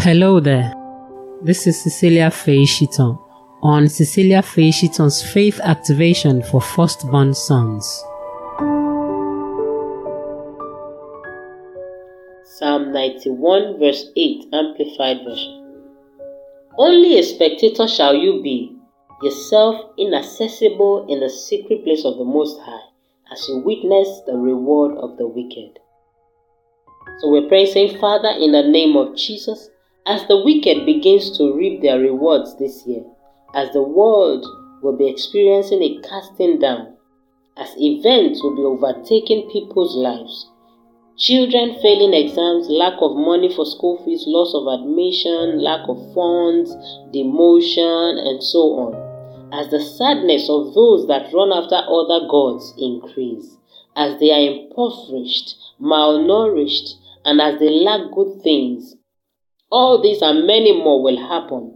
Hello there. This is Cecilia Faye Shiton on Cecilia Faye Shiton's Faith Activation for Firstborn Sons. Psalm 91, verse 8, Amplified Version. Only a spectator shall you be, yourself inaccessible in the secret place of the Most High, as you witness the reward of the wicked. So we're praying, saying, Father, in the name of Jesus, as the wicked begins to reap their rewards this year, as the world will be experiencing a casting down, as events will be overtaking people's lives, children failing exams, lack of money for school fees, loss of admission, lack of funds, demotion, and so on, as the sadness of those that run after other gods increase, as they are impoverished, malnourished, and as they lack good things, all these and many more will happen.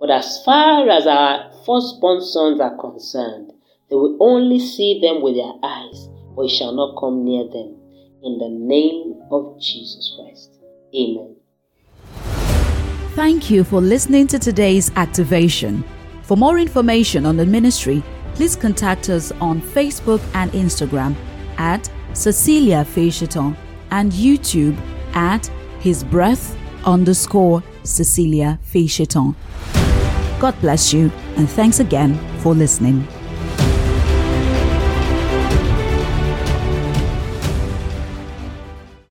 But as far as our firstborn sons are concerned, they will only see them with their eyes, but it shall not come near them. In the name of Jesus Christ. Amen. Thank you for listening to today's activation. For more information on the ministry, please contact us on Facebook and Instagram at Cecilia Fayechiton and YouTube at His Breath underscore Cecilia Fayechiton. God bless you and thanks again for listening.